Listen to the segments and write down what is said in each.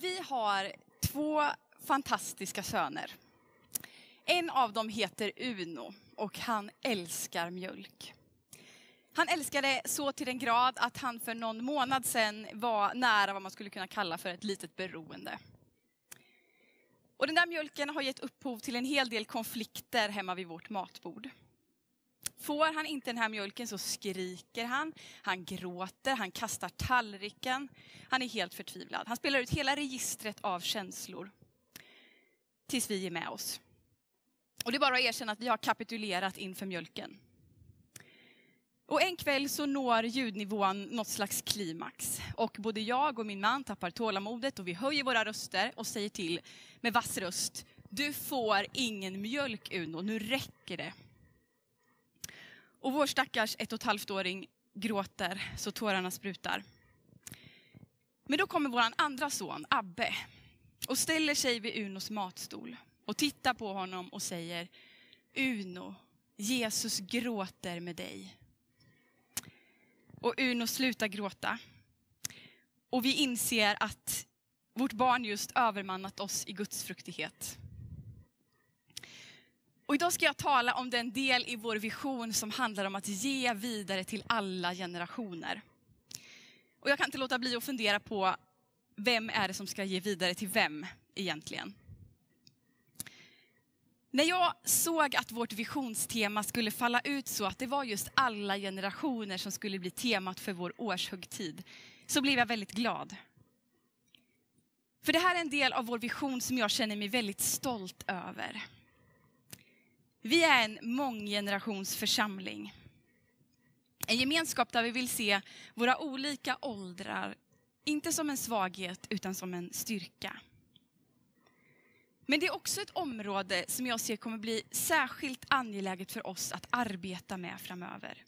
Vi har två fantastiska söner. En av dem heter Uno och han älskar mjölk. Han älskar det så till den grad att han för någon månad sedan var nära vad man skulle kunna kalla för ett litet beroende. Och den där mjölken har gett upphov till en hel del konflikter hemma vid vårt matbord. Får han inte den här mjölken så skriker han, han gråter, han kastar tallriken. Han är helt förtvivlad. Han spelar ut hela registret av känslor. Tills vi ger med oss. Och det är bara att erkänna att vi har kapitulerat inför mjölken. Och en kväll så når ljudnivån något slags klimax. Och både jag och min man tappar tålamodet och vi höjer våra röster och säger till med vass röst. Du får ingen mjölk Uno, nu räcker det. Och vår stackars ett och ett halvt-åring gråter så tårarna sprutar. Men då kommer vår andra son, Abbe, och ställer sig vid Unos matstol och tittar på honom och säger Uno, Jesus gråter med dig. Och Uno slutar gråta. Och vi inser att vårt barn just övermannat oss i Guds fruktighet. Och idag ska jag tala om den del i vår vision som handlar om att ge vidare till alla generationer. Och jag kan inte låta bli att fundera på vem är det som ska ge vidare till vem egentligen? När jag såg att vårt visionstema skulle falla ut så att det var just alla generationer som skulle bli temat för vår årshögtid, så blev jag väldigt glad. För det här är en del av vår vision som jag känner mig väldigt stolt över. Vi är en månggenerationsförsamling. En gemenskap där vi vill se våra olika åldrar, inte som en svaghet utan som en styrka. Men det är också ett område som jag ser kommer bli särskilt angeläget för oss att arbeta med framöver.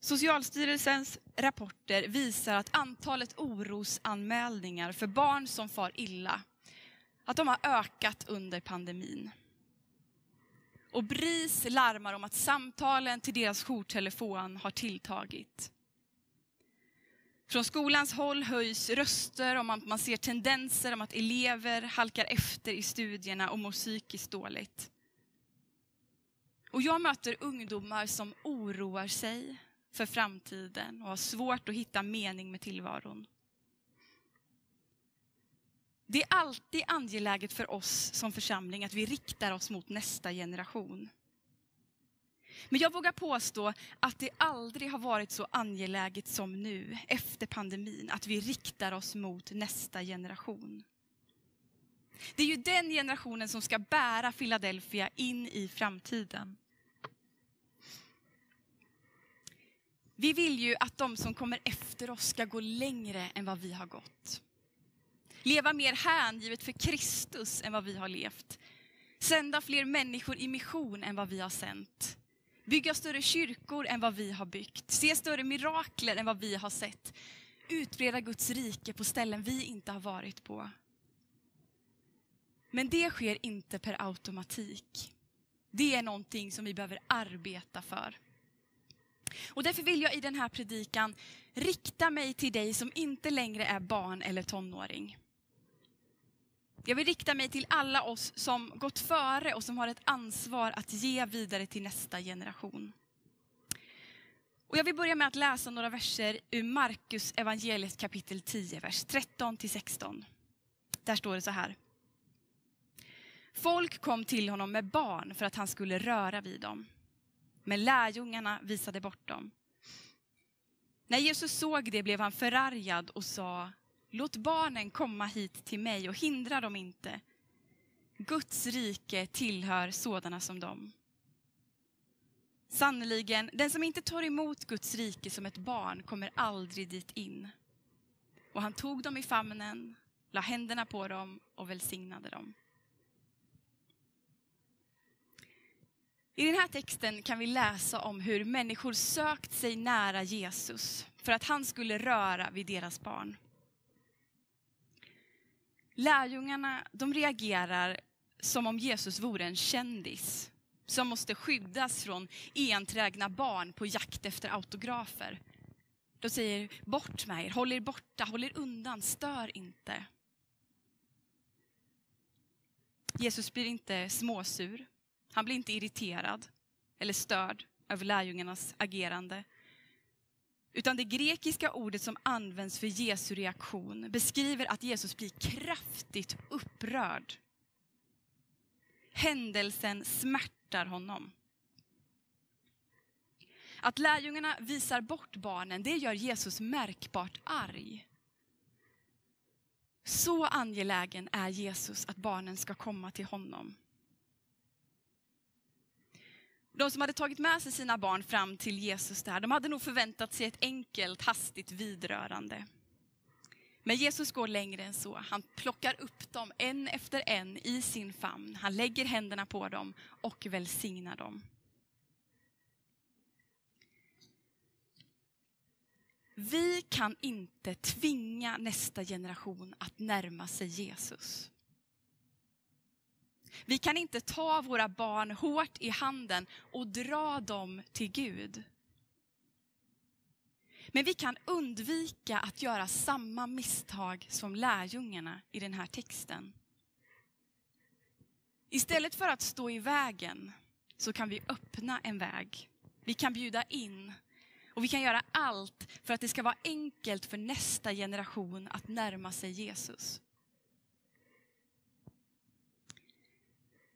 Socialstyrelsens rapporter visar att antalet orosanmälningar för barn som far illa, att de har ökat under pandemin. Och BRIS larmar om att samtalen till deras jourtelefon har tilltagit. Från skolans håll höjs röster om att man ser tendenser om att elever halkar efter i studierna och mår psykiskt dåligt. Och jag möter ungdomar som oroar sig för framtiden och har svårt att hitta mening med tillvaron. Det är alltid angeläget för oss som församling att vi riktar oss mot nästa generation. Men jag vågar påstå att det aldrig har varit så angeläget som nu, efter pandemin, att vi riktar oss mot nästa generation. Det är ju den generationen som ska bära Philadelphia in i framtiden. Vi vill ju att de som kommer efter oss ska gå längre än vad vi har gått. Leva mer hängivet för Kristus än vad vi har levt. Sända fler människor i mission än vad vi har sänt. Bygga större kyrkor än vad vi har byggt. Se större mirakler än vad vi har sett. Utbreda Guds rike på ställen vi inte har varit på. Men det sker inte per automatik. Det är någonting som vi behöver arbeta för. Och därför vill jag i den här predikan rikta mig till dig som inte längre är barn eller tonåring. Jag vill rikta mig till alla oss som gått före och som har ett ansvar att ge vidare till nästa generation. Och jag vill börja med att läsa några verser ur Markus evangeliet kapitel 10, vers 13-16. Där står det så här. Folk kom till honom med barn för att han skulle röra vid dem. Men lärjungarna visade bort dem. När Jesus såg det blev han förargad och sa Låt barnen komma hit till mig och hindra dem inte. Guds rike tillhör sådana som dem. Sannerligen, den som inte tar emot Guds rike som ett barn kommer aldrig dit in. Och han tog dem i famnen, la händerna på dem och välsignade dem. I den här texten kan vi läsa om hur människor sökt sig nära Jesus för att han skulle röra vid deras barn. Lärjungarna de reagerar som om Jesus vore en kändis som måste skyddas från enträgna barn på jakt efter autografer. De säger bort med er, håll er borta, håll er undan, stör inte. Jesus blir inte småsur. Han blir inte irriterad eller störd över lärjungarnas agerande. Utan det grekiska ordet som används för Jesu reaktion beskriver att Jesus blir kraftigt upprörd. Händelsen smärtar honom. Att lärjungarna visar bort barnen, det gör Jesus märkbart arg. Så angelägen är Jesus att barnen ska komma till honom. De som hade tagit med sig sina barn fram till Jesus där, de hade nog förväntat sig ett enkelt, hastigt vidrörande. Men Jesus går längre än så. Han plockar upp dem en efter en i sin famn. Han lägger händerna på dem och välsignar dem. Vi kan inte tvinga nästa generation att närma sig Jesus. Vi kan inte ta våra barn hårt i handen och dra dem till Gud. Men vi kan undvika att göra samma misstag som lärjungarna i den här texten. Istället för att stå i vägen så kan vi öppna en väg. Vi kan bjuda in och vi kan göra allt för att det ska vara enkelt för nästa generation att närma sig Jesus.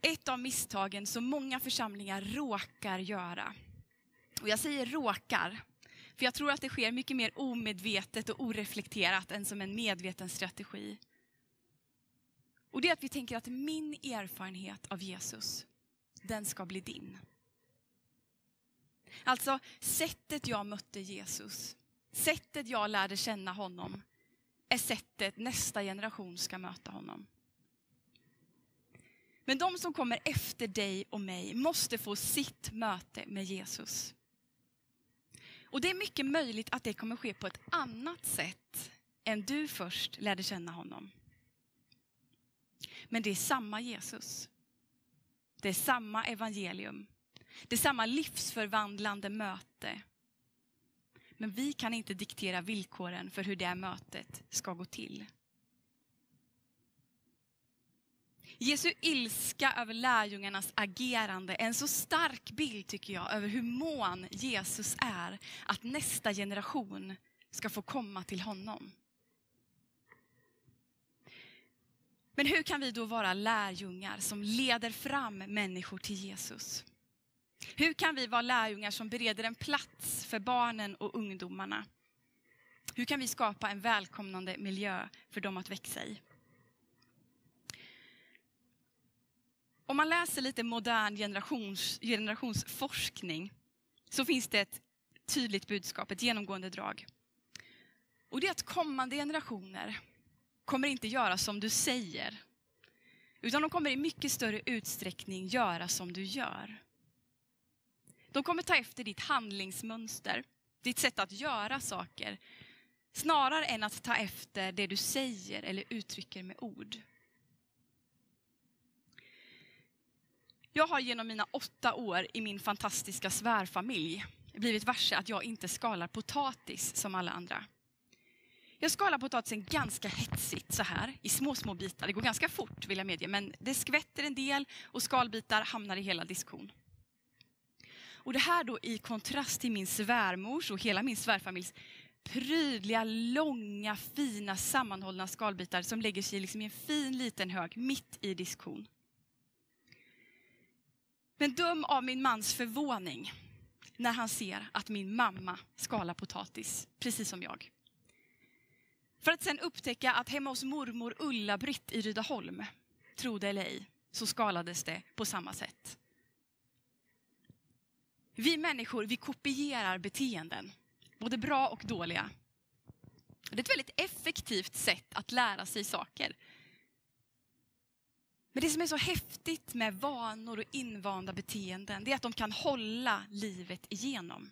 Ett av misstagen som många församlingar råkar göra, och jag säger råkar, för jag tror att det sker mycket mer omedvetet och oreflekterat än som en medveten strategi. Och det är att vi tänker att min erfarenhet av Jesus, den ska bli din. Alltså sättet jag mötte Jesus, sättet jag lärde känna honom, är sättet nästa generation ska möta honom. Men de som kommer efter dig och mig måste få sitt möte med Jesus. Och det är mycket möjligt att det kommer ske på ett annat sätt än du först lärde känna honom. Men det är samma Jesus. Det är samma evangelium. Det är samma livsförvandlande möte. Men vi kan inte diktera villkoren för hur det mötet ska gå till. Jesu ilska över lärjungarnas agerande är en så stark bild tycker jag över hur mån Jesus är att nästa generation ska få komma till honom. Men hur kan vi då vara lärjungar som leder fram människor till Jesus? Hur kan vi vara lärjungar som bereder en plats för barnen och ungdomarna? Hur kan vi skapa en välkomnande miljö för dem att växa i? Om man läser lite modern generations, generationsforskning så finns det ett tydligt budskap, ett genomgående drag. Och det är att kommande generationer kommer inte göra som du säger. Utan de kommer i mycket större utsträckning göra som du gör. De kommer ta efter ditt handlingsmönster, ditt sätt att göra saker. Snarare än att ta efter det du säger eller uttrycker med ord. Jag har genom mina åtta år i min fantastiska svärfamilj blivit varse att jag inte skalar potatis som alla andra. Jag skalar potatisen ganska hetsigt så här i små, små bitar. Det går ganska fort vill jag medge, men det skvätter en del och skalbitar hamnar i hela diskon. Och det här då i kontrast till min svärmors och hela min svärfamiljs prydliga, långa, fina, sammanhållna skalbitar som lägger sig liksom i en fin liten hög mitt i diskon. Men döm av min mans förvåning när han ser att min mamma skalar potatis, precis som jag. För att sen upptäcka att hemma hos mormor Ulla-Britt i Rydaholm, tro det eller ej, så skalades det på samma sätt. Vi människor, vi kopierar beteenden, både bra och dåliga. Det är ett väldigt effektivt sätt att lära sig saker. Men det som är så häftigt med vanor och invanda beteenden, det är att de kan hålla livet igenom.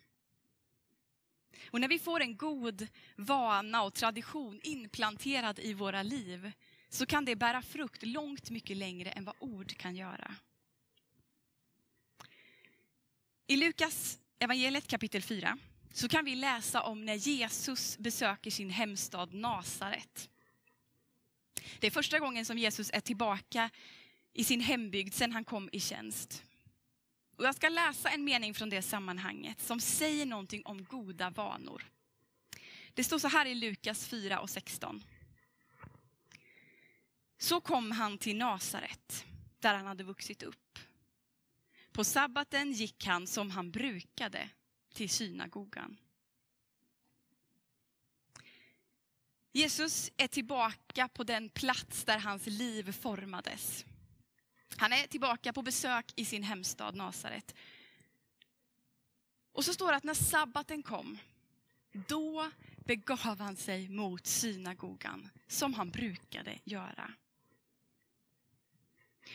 Och när vi får en god vana och tradition inplanterad i våra liv, så kan det bära frukt långt mycket längre än vad ord kan göra. I Lukas evangeliet kapitel 4 så kan vi läsa om när Jesus besöker sin hemstad Nasaret. Det är första gången som Jesus är tillbaka i sin hembygd sedan han kom i tjänst. Och jag ska läsa en mening från det sammanhanget som säger någonting om goda vanor. Det står så här i Lukas 4 och 16. Så kom han till Nasaret, där han hade vuxit upp. På sabbaten gick han som han brukade till synagogan. Jesus är tillbaka på den plats där hans liv formades. Han är tillbaka på besök i sin hemstad Nasaret. Och så står det att när sabbaten kom, då begav han sig mot synagogan, som han brukade göra.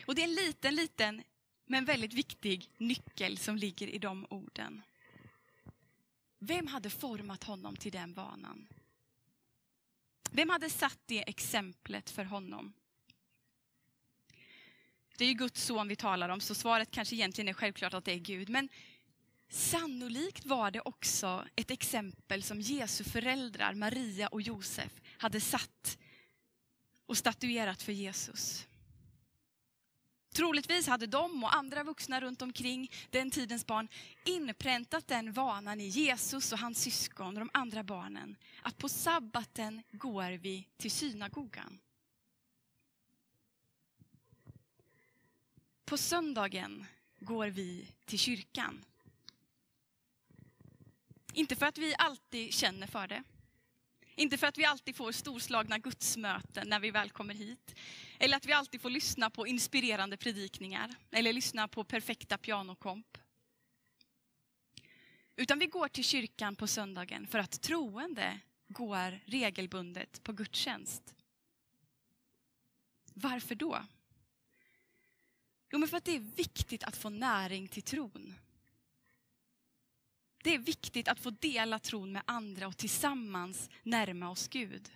Och det är en liten, liten, men väldigt viktig nyckel som ligger i de orden. Vem hade format honom till den vanan? Vem hade satt det exemplet för honom? Det är ju Guds son vi talar om, så svaret kanske egentligen är självklart att det är Gud. Men sannolikt var det också ett exempel som Jesu föräldrar, Maria och Josef, hade satt och statuerat för Jesus. Troligtvis hade de och andra vuxna runt omkring den tidens barn inpräntat den vanan i Jesus och hans syskon och de andra barnen. Att på sabbaten går vi till synagogan. På söndagen går vi till kyrkan. Inte för att vi alltid känner för det. Inte för att vi alltid får storslagna gudsmöten när vi väl kommer hit. Eller att vi alltid får lyssna på inspirerande predikningar. Eller lyssna på perfekta pianokomp. Utan vi går till kyrkan på söndagen för att troende går regelbundet på gudstjänst. Varför då? Jo, men för att det är viktigt att få näring till tron. Det är viktigt att få dela tron med andra och tillsammans närma oss Gud.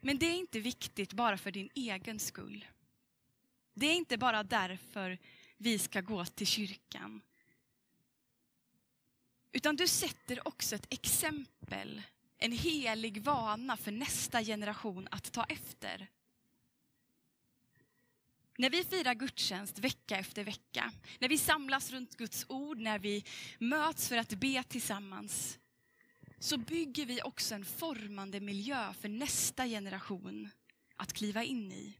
Men det är inte viktigt bara för din egen skull. Det är inte bara därför vi ska gå till kyrkan. Utan du sätter också ett exempel, en helig vana för nästa generation att ta efter. När vi firar gudstjänst vecka efter vecka, när vi samlas runt Guds ord, när vi möts för att be tillsammans, så bygger vi också en formande miljö för nästa generation att kliva in i.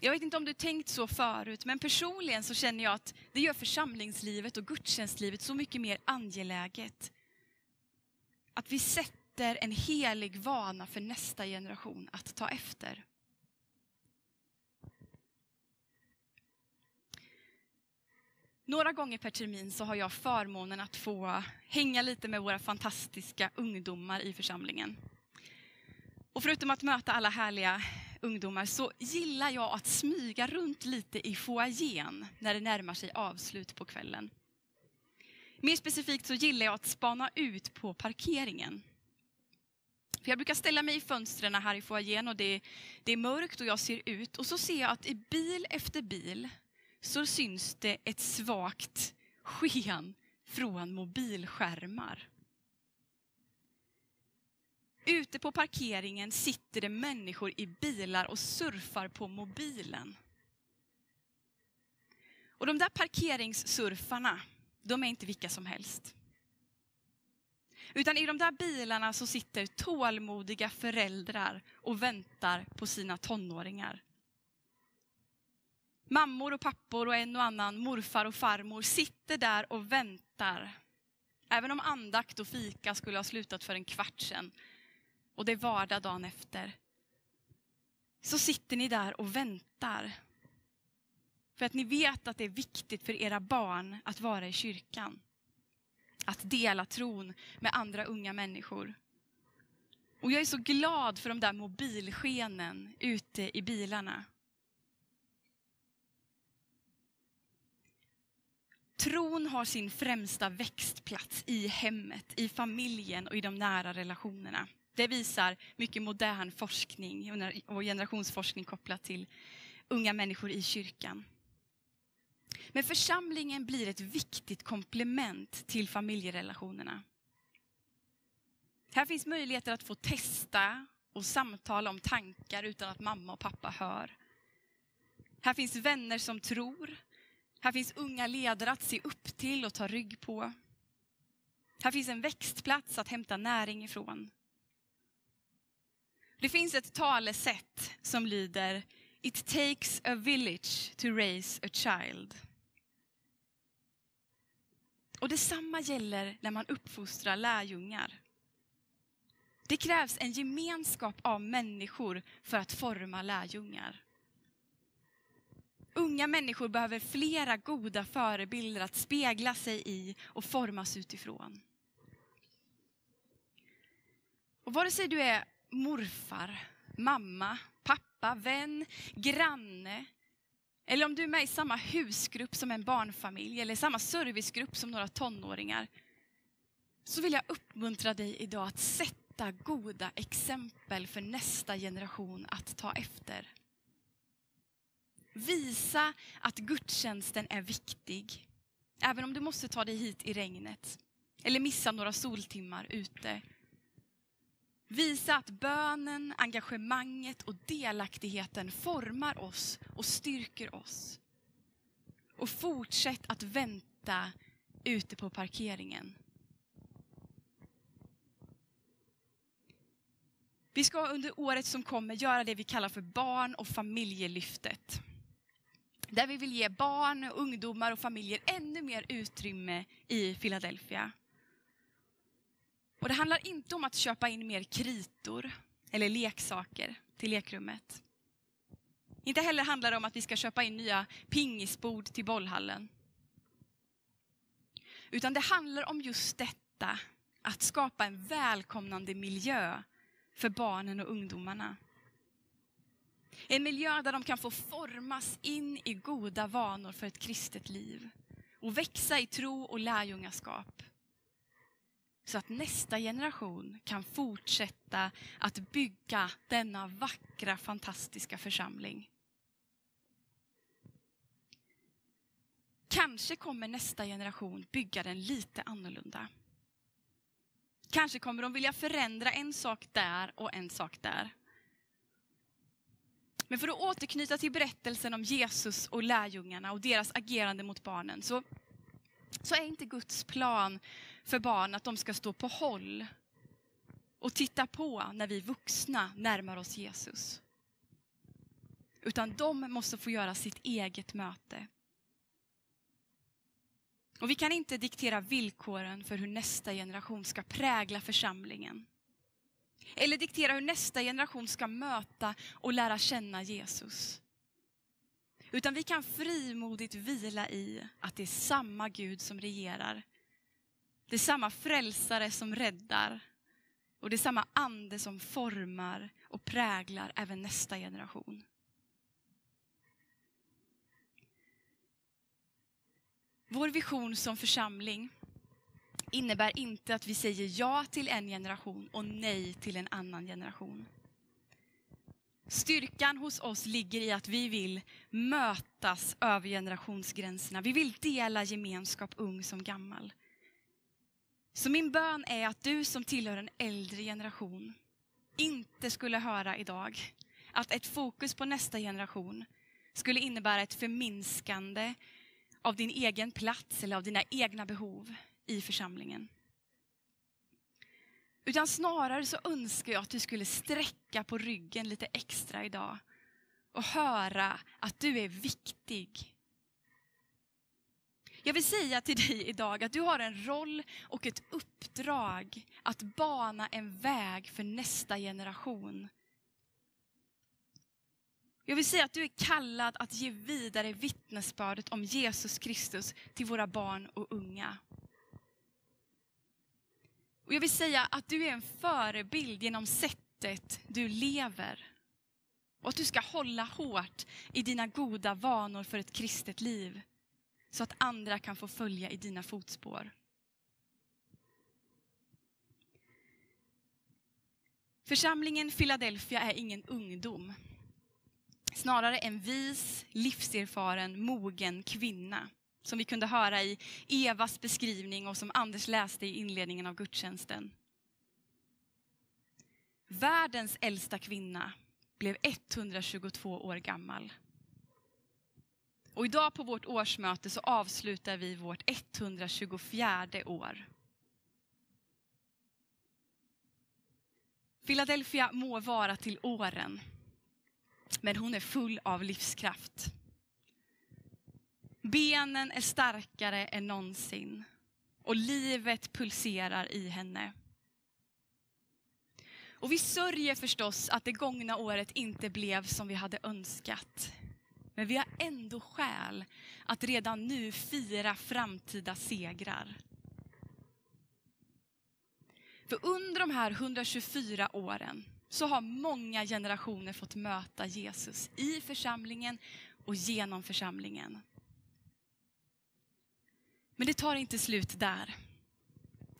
Jag vet inte om du tänkt så förut, men personligen så känner jag att det gör församlingslivet och gudstjänstlivet så mycket mer angeläget. Att vi sätter en helig vana för nästa generation att ta efter. Några gånger per termin så har jag förmånen att få hänga lite med våra fantastiska ungdomar i församlingen. Och förutom att möta alla härliga ungdomar så gillar jag att smyga runt lite i foajén när det närmar sig avslut på kvällen. Mer specifikt så gillar jag att spana ut på parkeringen. För jag brukar ställa mig i fönstren här i foajén och det, det är mörkt och jag ser ut och så ser jag att i bil efter bil så syns det ett svagt sken från mobilskärmar. Ute på parkeringen sitter det människor i bilar och surfar på mobilen. Och de där parkeringssurfarna, de är inte vilka som helst. Utan i de där bilarna så sitter tålmodiga föräldrar och väntar på sina tonåringar. Mammor och pappor och en och annan morfar och farmor sitter där och väntar. Även om andakt och fika skulle ha slutat för en kvart sedan och det är vardag dagen efter. Så sitter ni där och väntar. För att ni vet att det är viktigt för era barn att vara i kyrkan. Att dela tron med andra unga människor. Och jag är så glad för de där mobilskenen ute i bilarna. Tron har sin främsta växtplats i hemmet, i familjen och i de nära relationerna. Det visar mycket modern forskning och generationsforskning kopplat till unga människor i kyrkan. Men församlingen blir ett viktigt komplement till familjerelationerna. Här finns möjligheter att få testa och samtala om tankar utan att mamma och pappa hör. Här finns vänner som tror. Här finns unga ledare att se upp till och ta rygg på. Här finns en växtplats att hämta näring ifrån. Det finns ett talesätt som lyder It takes a village to raise a child. Och detsamma gäller när man uppfostrar lärjungar. Det krävs en gemenskap av människor för att forma lärjungar. Unga människor behöver flera goda förebilder att spegla sig i och formas utifrån. Och vare sig du är morfar, mamma, pappa, vän, granne eller om du är med i samma husgrupp som en barnfamilj eller samma servicegrupp som några tonåringar så vill jag uppmuntra dig idag att sätta goda exempel för nästa generation att ta efter. Visa att gudstjänsten är viktig, även om du måste ta dig hit i regnet eller missa några soltimmar ute. Visa att bönen, engagemanget och delaktigheten formar oss och styrker oss. Och fortsätt att vänta ute på parkeringen. Vi ska under året som kommer göra det vi kallar för barn och familjelyftet. Där vi vill ge barn, ungdomar och familjer ännu mer utrymme i Philadelphia. Och det handlar inte om att köpa in mer kritor eller leksaker till lekrummet. Inte heller handlar det om att vi ska köpa in nya pingisbord till bollhallen. Utan det handlar om just detta, att skapa en välkomnande miljö för barnen och ungdomarna. En miljö där de kan få formas in i goda vanor för ett kristet liv och växa i tro och lärjungaskap. Så att nästa generation kan fortsätta att bygga denna vackra, fantastiska församling. Kanske kommer nästa generation bygga den lite annorlunda. Kanske kommer de vilja förändra en sak där och en sak där. Men för att återknyta till berättelsen om Jesus och lärjungarna och deras agerande mot barnen så, så är inte Guds plan för barn att de ska stå på håll och titta på när vi vuxna närmar oss Jesus. Utan de måste få göra sitt eget möte. Och vi kan inte diktera villkoren för hur nästa generation ska prägla församlingen. Eller diktera hur nästa generation ska möta och lära känna Jesus. Utan vi kan frimodigt vila i att det är samma Gud som regerar. Det är samma frälsare som räddar. Och det är samma ande som formar och präglar även nästa generation. Vår vision som församling innebär inte att vi säger ja till en generation och nej till en annan generation. Styrkan hos oss ligger i att vi vill mötas över generationsgränserna. Vi vill dela gemenskap, ung som gammal. Så min bön är att du som tillhör en äldre generation inte skulle höra idag att ett fokus på nästa generation skulle innebära ett förminskande av din egen plats eller av dina egna behov i församlingen. Utan snarare så önskar jag att du skulle sträcka på ryggen lite extra idag och höra att du är viktig. Jag vill säga till dig idag att du har en roll och ett uppdrag att bana en väg för nästa generation. Jag vill säga att du är kallad att ge vidare vittnesbördet om Jesus Kristus till våra barn och unga. Och jag vill säga att du är en förebild genom sättet du lever. Och att du ska hålla hårt i dina goda vanor för ett kristet liv. Så att andra kan få följa i dina fotspår. Församlingen Philadelphia är ingen ungdom. Snarare en vis, livserfaren, mogen kvinna. Som vi kunde höra i Evas beskrivning och som Anders läste i inledningen av gudstjänsten. Världens äldsta kvinna blev 122 år gammal. Och idag på vårt årsmöte så avslutar vi vårt 124 år. Philadelphia må vara till åren, men hon är full av livskraft. Benen är starkare än någonsin och livet pulserar i henne. Och vi sörjer förstås att det gångna året inte blev som vi hade önskat. Men vi har ändå skäl att redan nu fira framtida segrar. För under de här 124 åren så har många generationer fått möta Jesus i församlingen och genom församlingen. Men det tar inte slut där.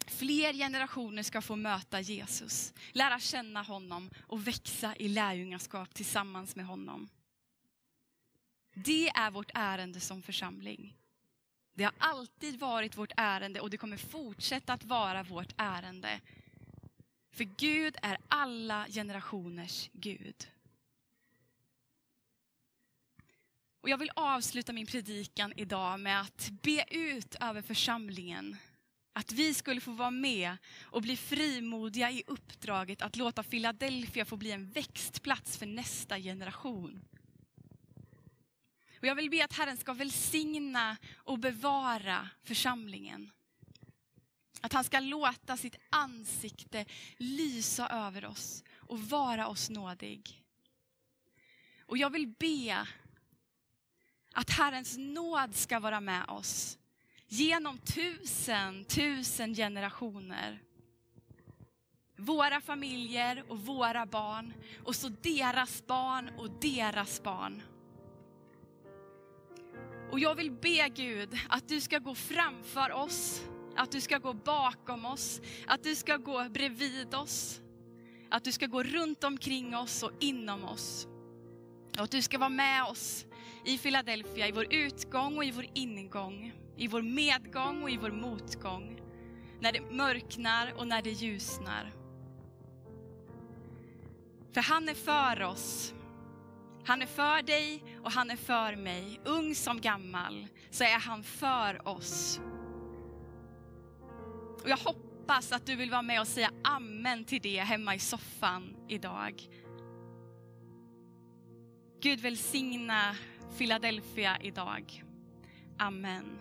Fler generationer ska få möta Jesus, lära känna honom och växa i lärjungaskap tillsammans med honom. Det är vårt ärende som församling. Det har alltid varit vårt ärende och det kommer fortsätta att vara vårt ärende. För Gud är alla generationers Gud. Och jag vill avsluta min predikan idag med att be ut över församlingen att vi skulle få vara med och bli frimodiga i uppdraget att låta Philadelphia få bli en växtplats för nästa generation. Och jag vill be att Herren ska välsigna och bevara församlingen. Att han ska låta sitt ansikte lysa över oss och vara oss nådig. Och jag vill be att Herrens nåd ska vara med oss genom tusen, tusen generationer. Våra familjer och våra barn och så deras barn och deras barn. Och jag vill be Gud att du ska gå framför oss, att du ska gå bakom oss, att du ska gå bredvid oss. Att du ska gå runt omkring oss och inom oss. Och att du ska vara med oss i Philadelphia, i vår utgång och i vår ingång. I vår medgång och i vår motgång. När det mörknar och när det ljusnar. För han är för oss. Han är för dig och han är för mig. Ung som gammal så är han för oss. Och jag hoppas att du vill vara med och säga amen till det hemma i soffan idag. Gud välsigna Philadelphia idag. Amen.